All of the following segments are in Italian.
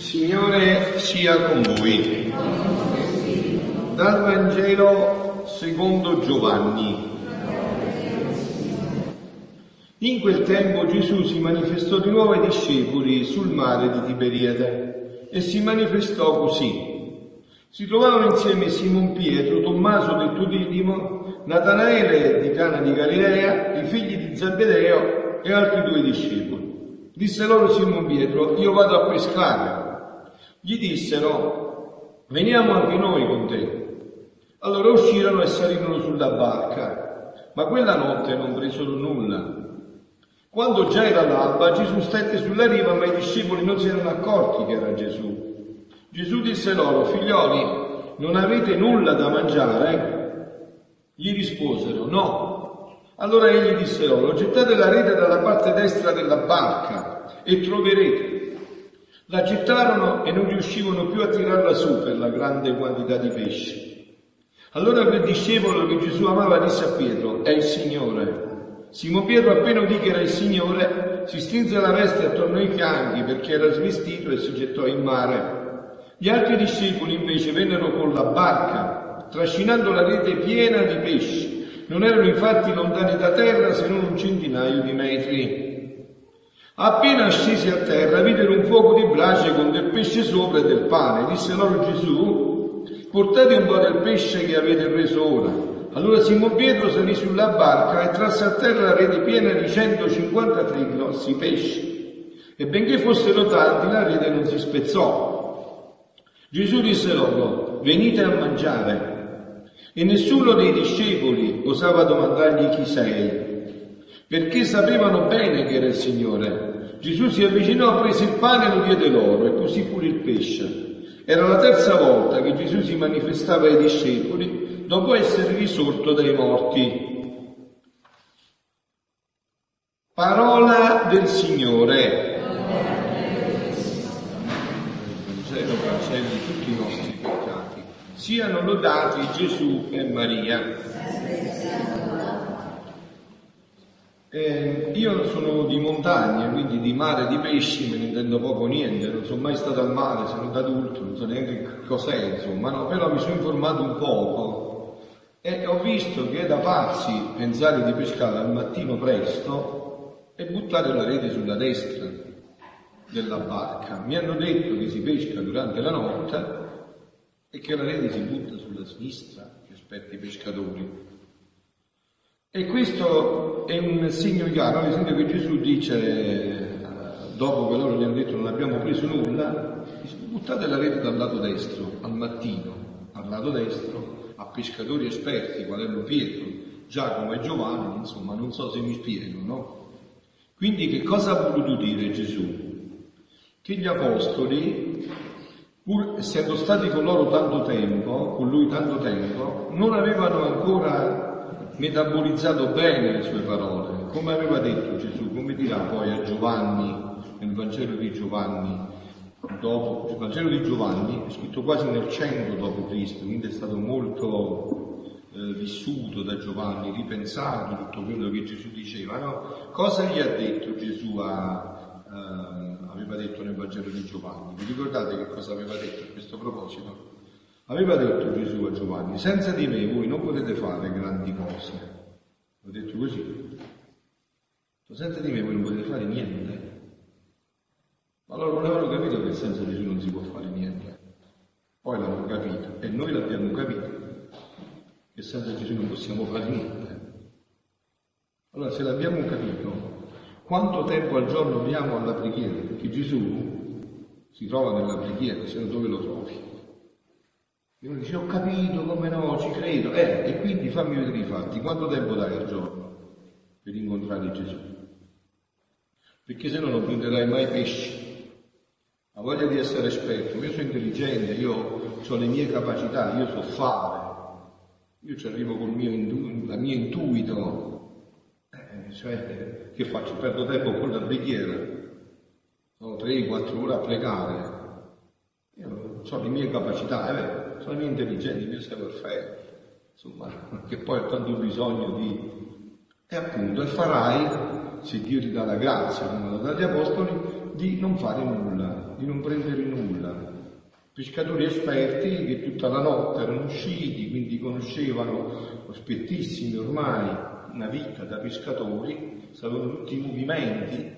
Signore sia con voi. Dal Vangelo secondo Giovanni. In quel tempo Gesù si manifestò di nuovo ai discepoli sul mare di Tiberiade e si manifestò così. Si trovavano insieme Simon Pietro, Tommaso detto Didimo, Natanaele di Cana di Galilea, i figli di Zabedeo e altri due discepoli. Disse loro Simon Pietro, io vado a pescare. Gli dissero, veniamo anche noi con te. Allora uscirono e salirono sulla barca, ma quella notte non presero nulla. Quando già era l'alba, Gesù stette sulla riva, ma i discepoli non si erano accorti che era Gesù. Gesù disse loro, figlioli, non avete nulla da mangiare? Gli risposero, no. Allora egli disse loro, gettate la rete dalla parte destra della barca e troverete. La gettarono e non riuscivano più a tirarla su per la grande quantità di pesci. Allora quel discepolo che Gesù amava disse a Pietro, è il Signore. Simon Pietro appena udì che era il Signore, si strinse la veste attorno ai fianchi perché era svestito e si gettò in mare. Gli altri discepoli invece vennero con la barca, trascinando la rete piena di pesci. Non erano infatti lontani da terra se non un centinaio di metri. Appena scesi a terra videro un fuoco di brace con del pesce sopra e del pane. Disse loro Gesù, portate un po' del pesce che avete preso ora. Allora Simon Pietro salì sulla barca e trasse a terra la rete piena di 153 grossi pesci. E benché fossero tanti, la rete non si spezzò. Gesù disse loro, venite a mangiare. E nessuno dei discepoli osava domandargli chi sei, perché sapevano bene che era il Signore. Gesù si avvicinò, prese il pane e lo diede loro, e così pure il pesce. Era la terza volta che Gesù si manifestava ai discepoli dopo essere risorto dai morti. Parola del Signore. Vangelo cancelli tutti i nostri peccati. Siano lodati Gesù e Maria. Eh, io sono di montagna, quindi di mare, di pesci me ne intendo poco niente, non sono mai stato al mare, sono da adulto, non so neanche cos'è, insomma, no? però mi sono informato un poco e ho visto che è da pazzi pensare di pescare al mattino presto e buttare la rete sulla destra della barca. Mi hanno detto che si pesca durante la notte e che la rete si butta sulla sinistra, gli esperti pescatori. E questo è un segno chiaro, ad esempio che Gesù dice, dopo che loro gli hanno detto non abbiamo preso nulla, buttate la rete dal lato destro, al mattino, al lato destro, a pescatori esperti, qual erano Pietro, Giacomo e Giovanni, insomma, non so se mi spiego, no? Quindi che cosa ha voluto dire Gesù? che gli apostoli, pur essendo stati con loro tanto tempo, con lui tanto tempo, non avevano ancora metabolizzato bene le sue parole, come aveva detto Gesù, come dirà poi a Giovanni, nel Vangelo di Giovanni, dopo, il Vangelo di Giovanni è scritto quasi nel 100 d.C., quindi è stato molto eh, vissuto da Giovanni, ripensato tutto quello che Gesù diceva, no? Cosa gli ha detto Gesù a, a aveva detto nel Vangelo di Giovanni. Vi ricordate che cosa aveva detto a questo proposito? Aveva detto Gesù a Giovanni, senza di me voi non potete fare grandi cose. Ha detto così. Senza di me voi non potete fare niente. Ma loro non avevano capito che senza Gesù non si può fare niente. Poi l'hanno capito e noi l'abbiamo capito che senza Gesù non possiamo fare niente. Allora se l'abbiamo capito, quanto tempo al giorno abbiamo alla preghiera? Perché Gesù si trova nella preghiera, se no dove lo trovi? E uno dice, ho capito, come no, ci credo. Eh, e quindi fammi vedere i fatti. Quanto tempo dai al giorno per incontrare Gesù? Perché se no non prenderai mai pesci. Ha voglia di essere esperto. Io sono intelligente, io ho le mie capacità, io so fare. Io ci arrivo col mio, intu- la mia intuito, cioè che faccio? Perdo tempo con la preghiera, sono 3-4 ore a pregare, io ho le mie capacità, eh, sono le mie intelligenze, il mio savoir-faire, insomma, che poi ho tanto bisogno di... E appunto, e farai se Dio ti dà la grazia, come l'ha dato agli apostoli, di non fare nulla, di non prendere nulla. Pescatori esperti che tutta la notte erano usciti, quindi conoscevano spettissimi ormai una vita da pescatori, sapevano tutti i movimenti,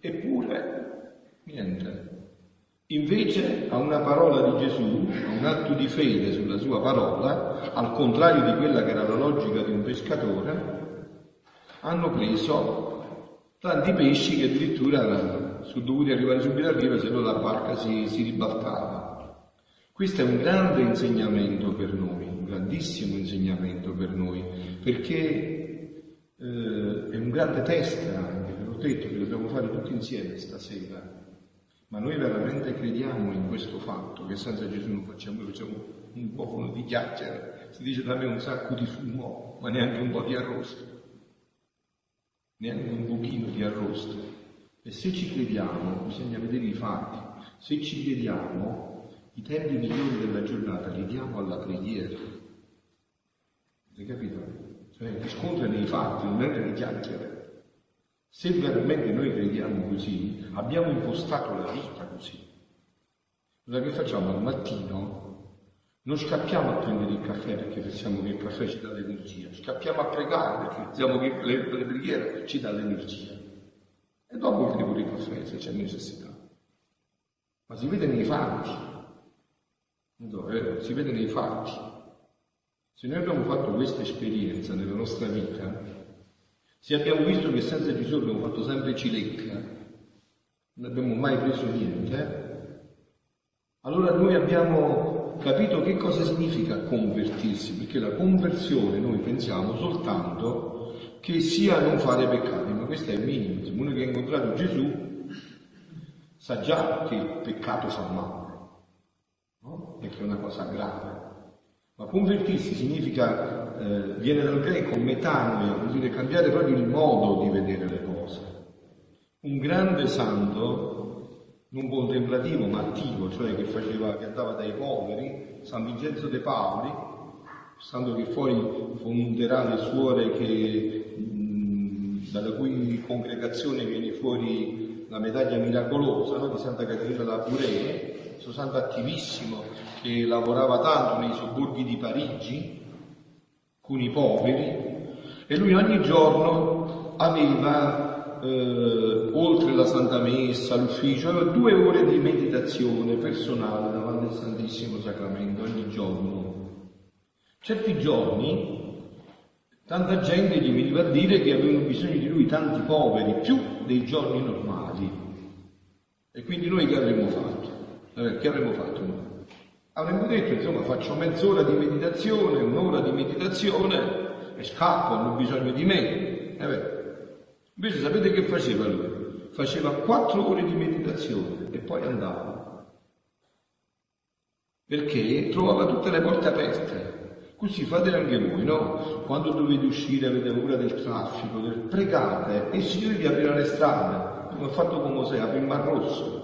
eppure niente. Invece a una parola di Gesù, a un atto di fede sulla sua parola, al contrario di quella che era la logica di un pescatore, hanno preso tanti pesci che addirittura sono dovuti arrivare subito a riva, se no la barca si, si ribaltava. Questo è un grande insegnamento per noi, un grandissimo insegnamento per noi, perché eh, è un grande test anche, ve l'ho detto, che dobbiamo fare tutti insieme stasera. Ma noi veramente crediamo in questo fatto, che senza Gesù non facciamo, facciamo un po' di chiacchiere, si dice da me un sacco di fumo, ma neanche un po' di arrosto neanche un pochino di arrosto. E se ci crediamo, bisogna vedere i fatti. Se ci crediamo, i tempi migliori della giornata li diamo alla preghiera. Hai capito? Cioè, riscontra nei fatti, non è nelle chiacchiere. Se veramente noi crediamo così, abbiamo impostato la vita così. Cosa che facciamo al mattino? Non scappiamo a prendere il caffè perché pensiamo che il caffè ci dà l'energia, scappiamo a pregare perché pensiamo che le, le preghiere ci dà l'energia. E dopo pure il caffè se c'è necessità. Ma si vede nei fatti. Si vede nei fatti. Se noi abbiamo fatto questa esperienza nella nostra vita, se abbiamo visto che senza Gesù abbiamo fatto sempre cilecca, non abbiamo mai preso niente, allora noi abbiamo capito che cosa significa convertirsi, perché la conversione noi pensiamo soltanto che sia non fare peccati, ma questo è il minimo. Se uno che ha incontrato Gesù sa già che il peccato fa male, no? e che è una cosa grave. Ma convertirsi significa, eh, viene dal greco metanoia, vuol dire cambiare proprio il modo di vedere le cose. Un grande santo non contemplativo ma attivo, cioè che, faceva, che andava dai poveri, San Vincenzo de Paoli, stando che fuori fonderà le suore che, mh, dalla cui congregazione viene fuori la medaglia miracolosa no? di Santa Caterina da Puree, questo santo attivissimo che lavorava tanto nei sobborghi di Parigi con i poveri e lui ogni giorno aveva eh, oltre la Santa Messa, l'ufficio, aveva due ore di meditazione personale davanti al Santissimo Sacramento ogni giorno. Certi giorni tanta gente gli veniva a dire che avevano bisogno di lui tanti poveri, più dei giorni normali. E quindi noi che avremmo fatto? Eh, che avremmo fatto noi? Avremmo detto, insomma, faccio mezz'ora di meditazione, un'ora di meditazione e scappo, hanno bisogno di me. Eh Invece sapete che faceva lui? Faceva quattro ore di meditazione e poi andava. Perché trovava tutte le porte aperte. Così fate anche voi, no? Quando dovete uscire avete paura del traffico, del... pregate e il Signore vi aprirà le strade, come ha fatto con Mosè, apre il Mar Rosso.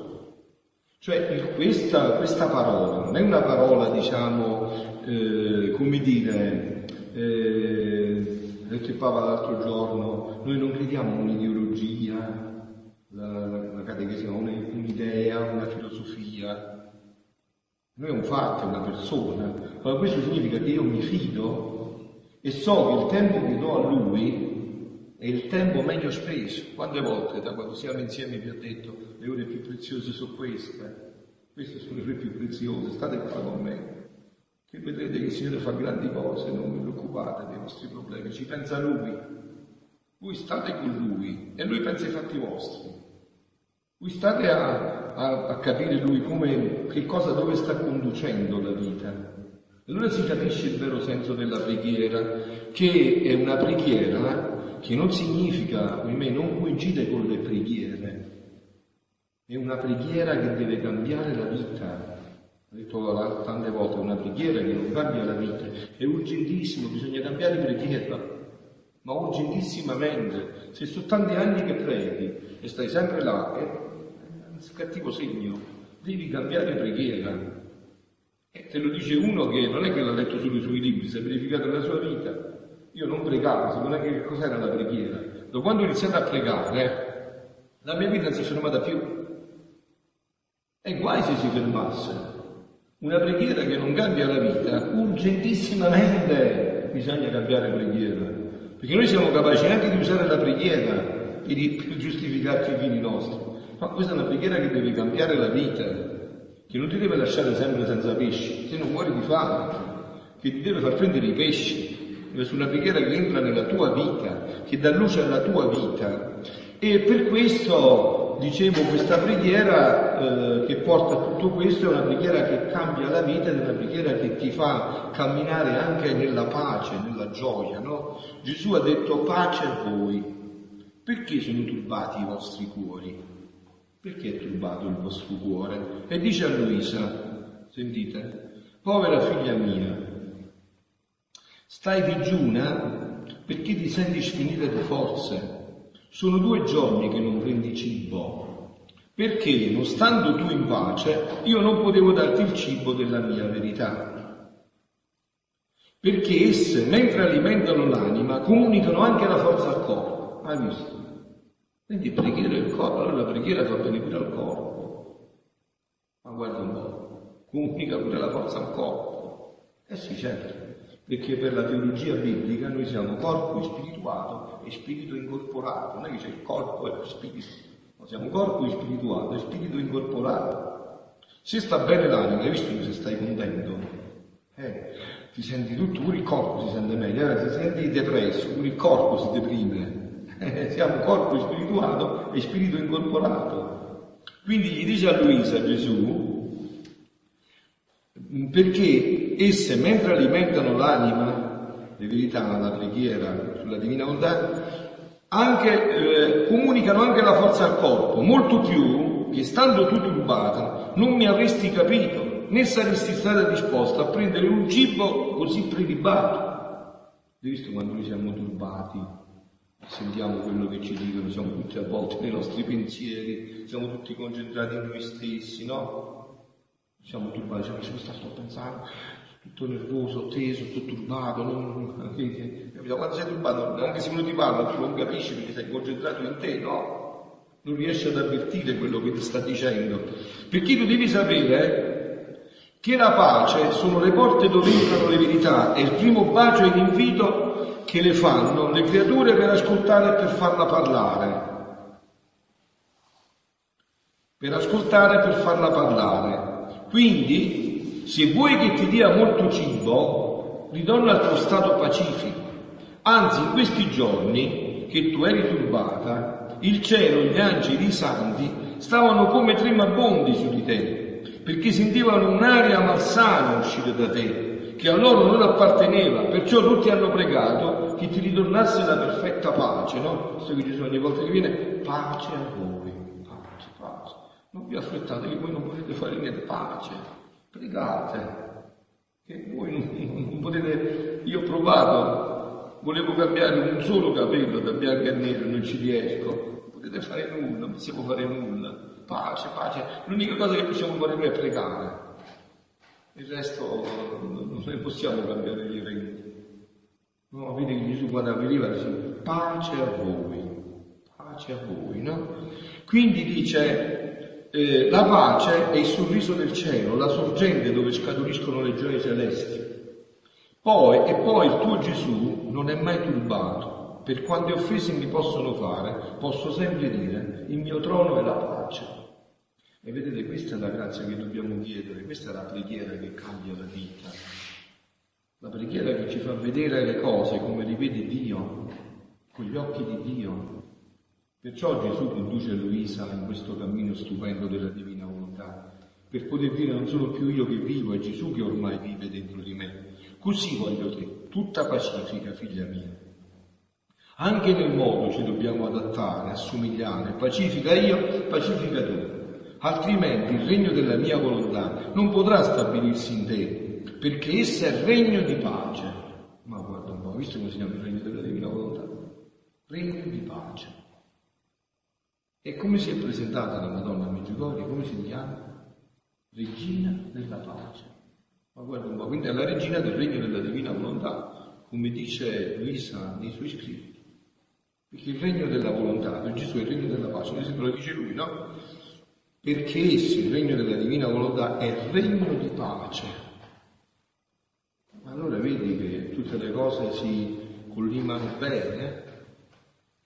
Cioè questa, questa, parola non è una parola, diciamo, eh, come dire, eh, ha detto il Papa l'altro giorno, noi non crediamo un'ideologia, la, la, la catechesi, un'idea, una filosofia. Noi è un fatto, è una persona. Ma questo significa che io mi fido e so che il tempo che do a lui è il tempo meglio speso. Quante volte da quando siamo insieme vi ha detto le ore più preziose sono queste, queste sono le ore più preziose, state qua con me che vedrete che il Signore fa grandi cose, non vi preoccupate dei vostri problemi, ci pensa Lui. Voi state con Lui e Lui pensa ai fatti vostri. Voi state a, a, a capire Lui come, che cosa, dove sta conducendo la vita. Allora si capisce il vero senso della preghiera, che è una preghiera che non significa, ahimè, non coincide con le preghiere, è una preghiera che deve cambiare la vita, ho detto tante volte, una preghiera che non cambia la vita, è urgentissimo, bisogna cambiare preghiera, ma urgentissimamente. Se sono tanti anni che preghi e stai sempre là, è un cattivo segno, devi cambiare preghiera. Te lo dice uno che non è che l'ha letto solo i suoi libri, si è verificato nella sua vita. Io non pregavo, non è che cos'era la preghiera. da quando ho iniziato a pregare, la mia vita non si è fermata più. E guai se si fermasse. Una preghiera che non cambia la vita, urgentissimamente bisogna cambiare preghiera. Perché noi siamo capaci anche di usare la preghiera per giustificarci i fini nostri. Ma questa è una preghiera che deve cambiare la vita, che non ti deve lasciare sempre senza pesci, se non muori di fame, che ti deve far prendere i pesci. Una preghiera che entra nella tua vita, che dà luce alla tua vita. E per questo dicevo, questa preghiera eh, che porta a tutto questo è una preghiera che cambia la vita è una preghiera che ti fa camminare anche nella pace, nella gioia, no? Gesù ha detto pace a voi. Perché sono turbati i vostri cuori? Perché è turbato il vostro cuore? E dice a Luisa, sentite, povera figlia mia, stai digiuna perché ti senti sfinita di forze sono due giorni che non prendi cibo, perché non stando tu in pace, io non potevo darti il cibo della mia verità. Perché esse, mentre alimentano l'anima, comunicano anche la forza al corpo. Hai visto? Quindi preghiera il corpo, allora la preghiera fa bene pure al corpo. Ma guarda un po', comunica pure la forza al corpo. Eh sì, certo perché per la teologia biblica noi siamo corpo spirituato e spirito incorporato, non è che c'è il corpo e lo spirito, no, siamo corpo spirituato e spirito incorporato. Se sta bene l'anima, hai visto che se stai contento? Eh, ti senti tutto, pure il corpo si sente meglio, eh, ti senti depresso, pure il corpo si deprime. Eh, siamo corpo spirituato e spirito incorporato. Quindi gli dice a Luisa Gesù, perché esse, mentre alimentano l'anima, le verità, la preghiera sulla divina volontà, anche, eh, comunicano anche la forza al corpo, molto più che stando tu turbata non mi avresti capito, né saresti stata disposta a prendere un cibo così prelibato. Hai visto quando noi siamo turbati, sentiamo quello che ci dicono, siamo tutti a volte nei nostri pensieri, siamo tutti concentrati in noi stessi, no? siamo turbati, diciamo, questa sto pensando, tutto nervoso, teso, tutto turbato, non, quando sei turbato, anche se uno ti parla, tu non capisci perché sei concentrato in te, no? Non riesci ad avvertire quello che ti sta dicendo. Perché tu devi sapere che la pace sono le porte dove entrano le verità e il primo bacio e l'invito che le fanno le creature per ascoltare e per farla parlare. Per ascoltare e per farla parlare. Quindi, se vuoi che ti dia molto cibo, ritorna al tuo stato pacifico. Anzi, in questi giorni che tu eri turbata, il cielo, gli angeli, i santi stavano come tremabondi su di te, perché sentivano un'aria malsana uscire da te, che a loro non apparteneva, perciò tutti hanno pregato che ti ritornasse la perfetta pace, no? Questo che Gesù ogni volta che viene, pace a voi. Non vi aspettate che voi non potete fare niente, pace, pregate, che voi non, non potete, io ho provato, volevo cambiare un solo capello da bianco a nero, non ci riesco, non potete fare nulla, non possiamo fare nulla, pace, pace, l'unica cosa che possiamo fare noi è pregare, il resto non possiamo cambiare gli eventi. No, vedi che Gesù quando veniva dice pace a voi, pace a voi, no? Quindi dice eh, la pace è il sorriso del cielo, la sorgente dove scaturiscono le gioie celesti. Poi, e poi il tuo Gesù non è mai turbato, per quante offese mi possono fare, posso sempre dire, il mio trono è la pace. E vedete, questa è la grazia che dobbiamo chiedere, questa è la preghiera che cambia la vita. La preghiera che ci fa vedere le cose come li vede Dio, con gli occhi di Dio, Perciò Gesù conduce Luisa in questo cammino stupendo della divina volontà, per poter dire non sono più io che vivo, è Gesù che ormai vive dentro di me. Così voglio te, tutta pacifica, figlia mia. Anche nel modo ci dobbiamo adattare, assomigliare, pacifica io, pacifica tu. Altrimenti il regno della mia volontà non potrà stabilirsi in te, perché essa è regno di pace. Ma guarda un po', visto come si chiama il regno della divina volontà? Regno di pace. E come si è presentata la Madonna a Meggiugorie? Come si chiama? Regina della pace. Ma guarda un po', quindi è la regina del regno della divina volontà, come dice Luisa nei suoi scritti. Perché il regno della volontà, per Gesù è il regno della pace, questo lo dice lui, no? Perché esso, il regno della divina volontà, è il regno di pace. Ma allora vedi che tutte le cose si collimano bene?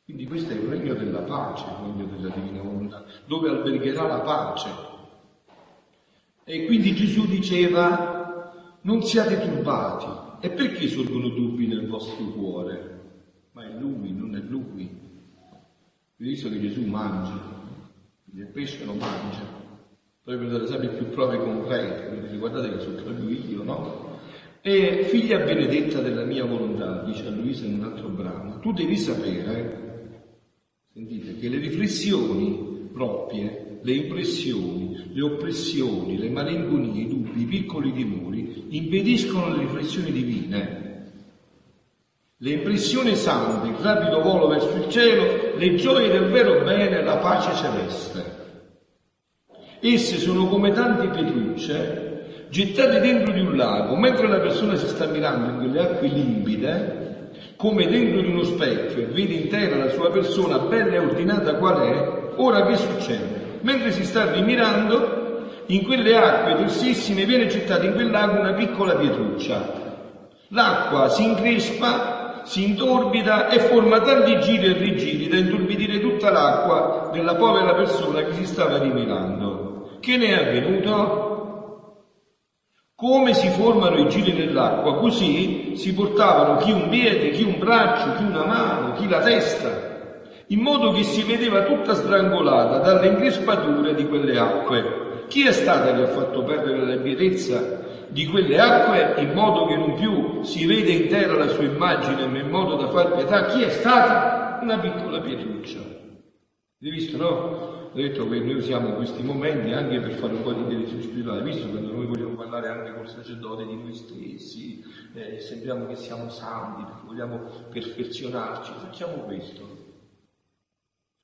Quindi questo è il regno della pace, il regno della divina volontà, dove albergherà la pace. E quindi Gesù diceva, non siate turbati. E perché sorgono dubbi nel vostro cuore? Ma è Lui, non è Lui. Visto che Gesù mangia, il pesce lo mangia, per dare sempre più prove concrete, quindi guardate che sono proprio io, no? E figlia benedetta della mia volontà, dice a Luisa in un altro brano, tu devi sapere Sentite che le riflessioni proprie, le impressioni, le oppressioni, le malinconie, i dubbi, i piccoli timori impediscono le riflessioni divine. Le impressioni sante, il rapido volo verso il cielo, le gioie del vero bene, la pace celeste. Esse sono come tante pietrucce gettate dentro di un lago, mentre la persona si sta mirando in quelle acque limpide, come dentro di uno specchio e vede intera la sua persona bella e ordinata qual è, ora che succede? Mentre si sta rimirando, in quelle acque tersissime viene gettata in quel lago una piccola pietruccia. L'acqua si increspa, si intorbida e forma tanti giri e rigiri da intorbidire tutta l'acqua della povera persona che si stava rimirando. Che ne è avvenuto? Come si formano i giri nell'acqua, così si portavano chi un piede, chi un braccio, chi una mano, chi la testa, in modo che si vedeva tutta strangolata dalle increspature di quelle acque. Chi è stata che ha fatto perdere la pietezza di quelle acque in modo che non più si vede intera la sua immagine, ma in modo da far pietà? Chi è stata? Una piccola pietruccia. Hai visto, no? ho detto che noi usiamo questi momenti anche per fare un po' di direzione spirituale, visto che noi vogliamo parlare anche col sacerdote di noi stessi, eh, sembriamo che siamo santi, vogliamo perfezionarci, facciamo questo.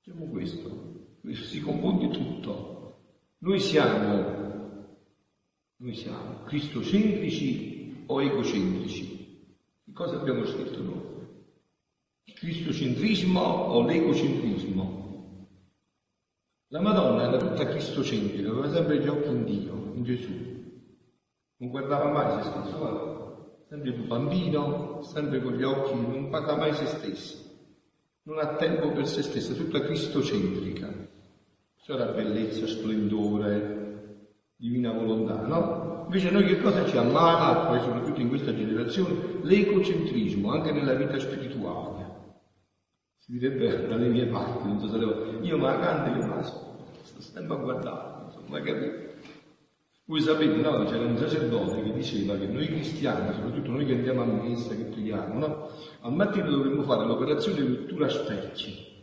Facciamo questo. Si confonde tutto. Noi siamo, noi siamo cristocentrici o egocentrici. Che cosa abbiamo scelto noi? Il cristocentrismo o l'egocentrismo? La Madonna era tutta cristocentrica, aveva sempre gli occhi in Dio, in Gesù. Non guardava mai se stesso, sempre un bambino, sempre con gli occhi, non guarda mai se stessa. Non ha tempo per se stessa, tutta cristocentrica. C'era bellezza, splendore? Invece noi che cosa ci ammala, poi soprattutto in questa generazione? L'ecocentrismo, anche nella vita spirituale si direbbe dalle mie parti, non so se le io ma accanto che passo, sto sempre a guardare, insomma, capito? Voi sapete, no, c'era un sacerdote che diceva che noi cristiani, soprattutto noi che andiamo a messa, che preghiamo, no? Al mattino dovremmo fare l'operazione di lettura specchi.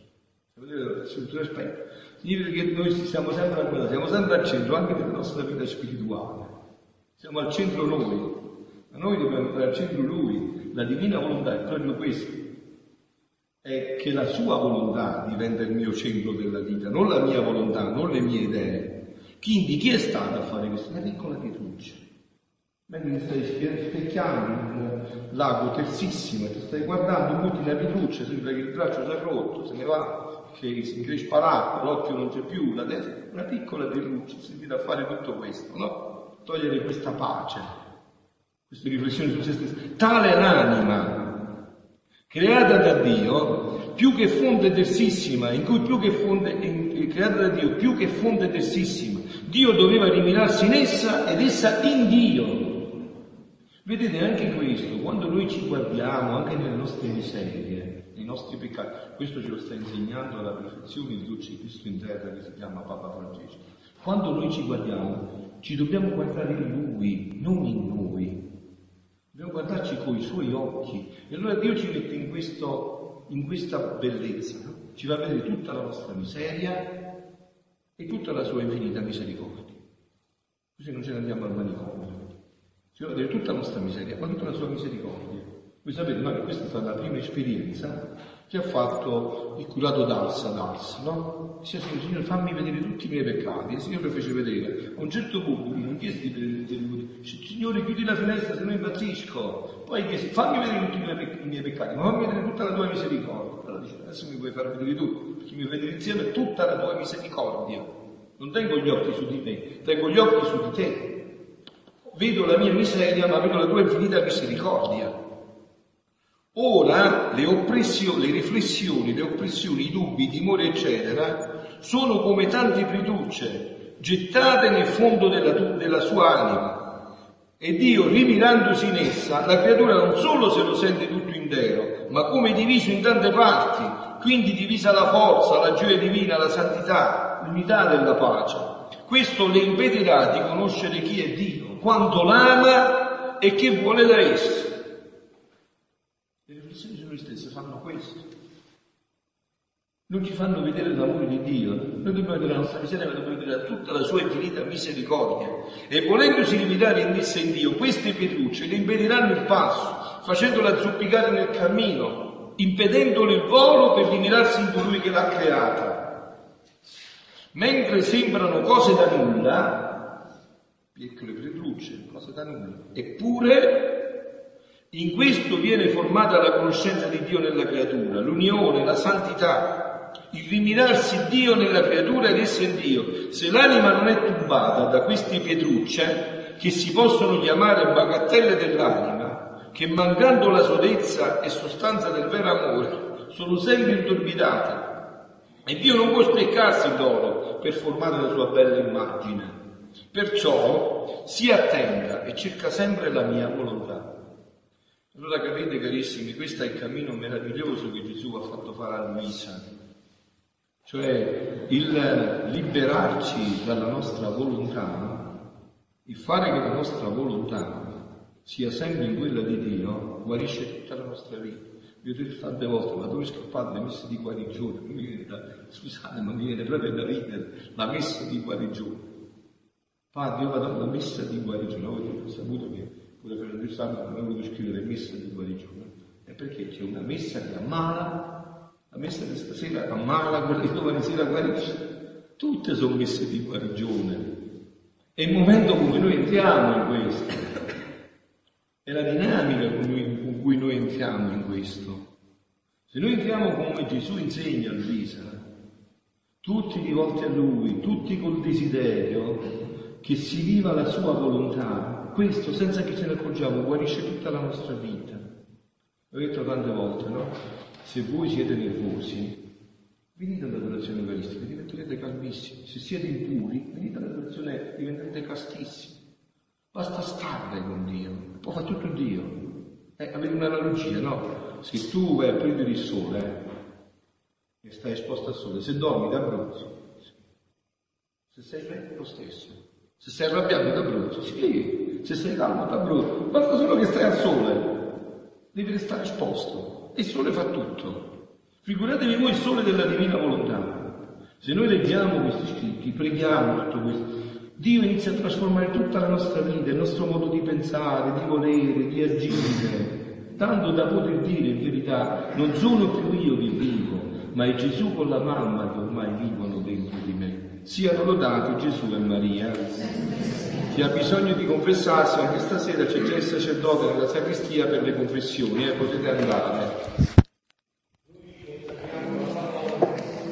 Sapete l'operazione di lettura specchi? Significa che noi siamo sempre a guardare, siamo sempre al centro anche della nostra vita spirituale. Siamo al centro noi, ma noi dobbiamo stare al centro lui. La divina volontà è proprio questo è che la sua volontà diventa il mio centro della vita, non la mia volontà, non le mie idee. Quindi chi è stato a fare questo? Una piccola pietruccia. Mentre ti stai specchiando in un lago tersissimo, ti stai guardando, butti una pietruccia, sembra che il braccio si è rotto, se ne va, che si increspa l'acqua, l'occhio non c'è più, la testa, una piccola pietruccia, servita a fare tutto questo, no? Togliere questa pace, queste riflessioni su se stessi. Tale l'anima creata da Dio, più che fonte tersissima, in cui più che fonte, in, creata da Dio, più che fonte tersissima, Dio doveva rimirarsi in essa ed essa in Dio. Vedete anche questo, quando noi ci guardiamo anche nelle nostre miserie, nei nostri peccati, questo ce lo sta insegnando alla perfezione il Duce Cristo in terra che si chiama Papa Francesco. Quando noi ci guardiamo, ci dobbiamo guardare in Lui, non in noi. Dobbiamo guardarci con i suoi occhi. E allora Dio ci mette in, questo, in questa bellezza, no? ci fa vedere tutta la nostra miseria e tutta la sua infinita misericordia. Così non ce ne andiamo al manicomio. Ci fa vedere tutta la nostra miseria, ma tutta la sua misericordia. Voi sapete, che questa è stata la prima esperienza che ha fatto il curato d'Alsa d'Ars, no? Dice, Signore, fammi vedere tutti i miei peccati. Il Signore fece vedere. A un certo punto non chiese di vedere Signore chiudi la finestra se no impazzisco. Poi chiese, fammi vedere tutti i miei, pec- i miei peccati, ma fammi vedere tutta la tua misericordia. Allora dice, adesso mi puoi far vedere tu, perché mi vedere insieme tutta la tua misericordia. Non tengo gli occhi su di me, tengo gli occhi su di te. Vedo la mia miseria, ma vedo la tua infinita misericordia. Ora le le riflessioni, le oppressioni, i dubbi, i timori, eccetera, sono come tante pretucce gettate nel fondo della, della sua anima. E Dio, rimirandosi in essa, la creatura non solo se lo sente tutto intero, ma come diviso in tante parti, quindi divisa la forza, la gioia divina, la santità, l'unità della pace. Questo le impedirà di conoscere chi è Dio, quanto l'ama e che vuole da esso noi stessi fanno questo. Non ci fanno vedere l'amore di Dio, noi dobbiamo vedere la nostra miseria, ma dobbiamo vedere tutta la sua infinita misericordia. E volendosi limitare in essa in Dio, queste pietrucce le impediranno il passo, facendola zoppicare nel cammino, impedendole il volo per rimirarsi in colui che l'ha creata. Mentre sembrano cose da nulla, piccole pietrucce, cose da nulla, eppure in questo viene formata la conoscenza di Dio nella creatura, l'unione, la santità, il rimirarsi Dio nella creatura ed essere Dio. Se l'anima non è turbata da queste pietrucce, che si possono chiamare bagattelle dell'anima, che mancando la sodezza e sostanza del vero amore, sono sempre intorbitate, e Dio non può speccarsi loro per formare la sua bella immagine. Perciò si attenda e cerca sempre la mia volontà. Allora capite carissimi, questo è il cammino meraviglioso che Gesù ha fatto fare a Luisa, cioè il liberarci dalla nostra volontà, il fare che la nostra volontà sia sempre quella di Dio, guarisce tutta la nostra vita. Vi ho detto tante volte, ma dove scappate le messe di guarigione? Mi viene da, scusate, ma mi viene proprio da ridere, la messa di guarigione. Padre, io vado alla messa di guarigione, ho saputo che pure Fernando Santo non ha voluto scrivere messa di guarigione, è perché c'è una messa che ammala, la messa di stasera ammala, quella di domani sera guarisce. Tutte sono messe di guarigione. È il momento come noi entriamo in questo. È la dinamica con, con cui noi entriamo in questo. Se noi entriamo come Gesù insegna a Luisa, tutti rivolti a Lui, tutti col desiderio che si viva la sua volontà, questo senza che ce ne accorgiamo guarisce tutta la nostra vita. L'ho detto tante volte, no? Se voi siete nervosi, venite all'adorazione eucaristica, diventerete calmissimi. Se siete impuri, venite all'adorazione, diventerete castissimi. Basta stare con Dio, può fare tutto Dio. Eh, avete un'analogia, no? Se tu vai a prendere il sole eh, e stai esposto al sole, se dormi da brutto, se sei freddo lo stesso, se sei arrabbiato da brutto, sì, se sei calmo da brutto, basta solo che stai al sole, devi restare esposto il sole fa tutto. Figuratevi voi il sole della divina volontà. Se noi leggiamo questi scritti, preghiamo tutto questo, Dio inizia a trasformare tutta la nostra vita, il nostro modo di pensare, di volere, di agire, tanto da poter dire in verità, non sono più io che vivo, ma è Gesù con la mamma che ormai vivono dentro di me. Siano lodati Gesù e Maria. Chi ha bisogno di confessarsi anche stasera c'è già il sacerdote nella sacrestia per le confessioni, eh, potete andare.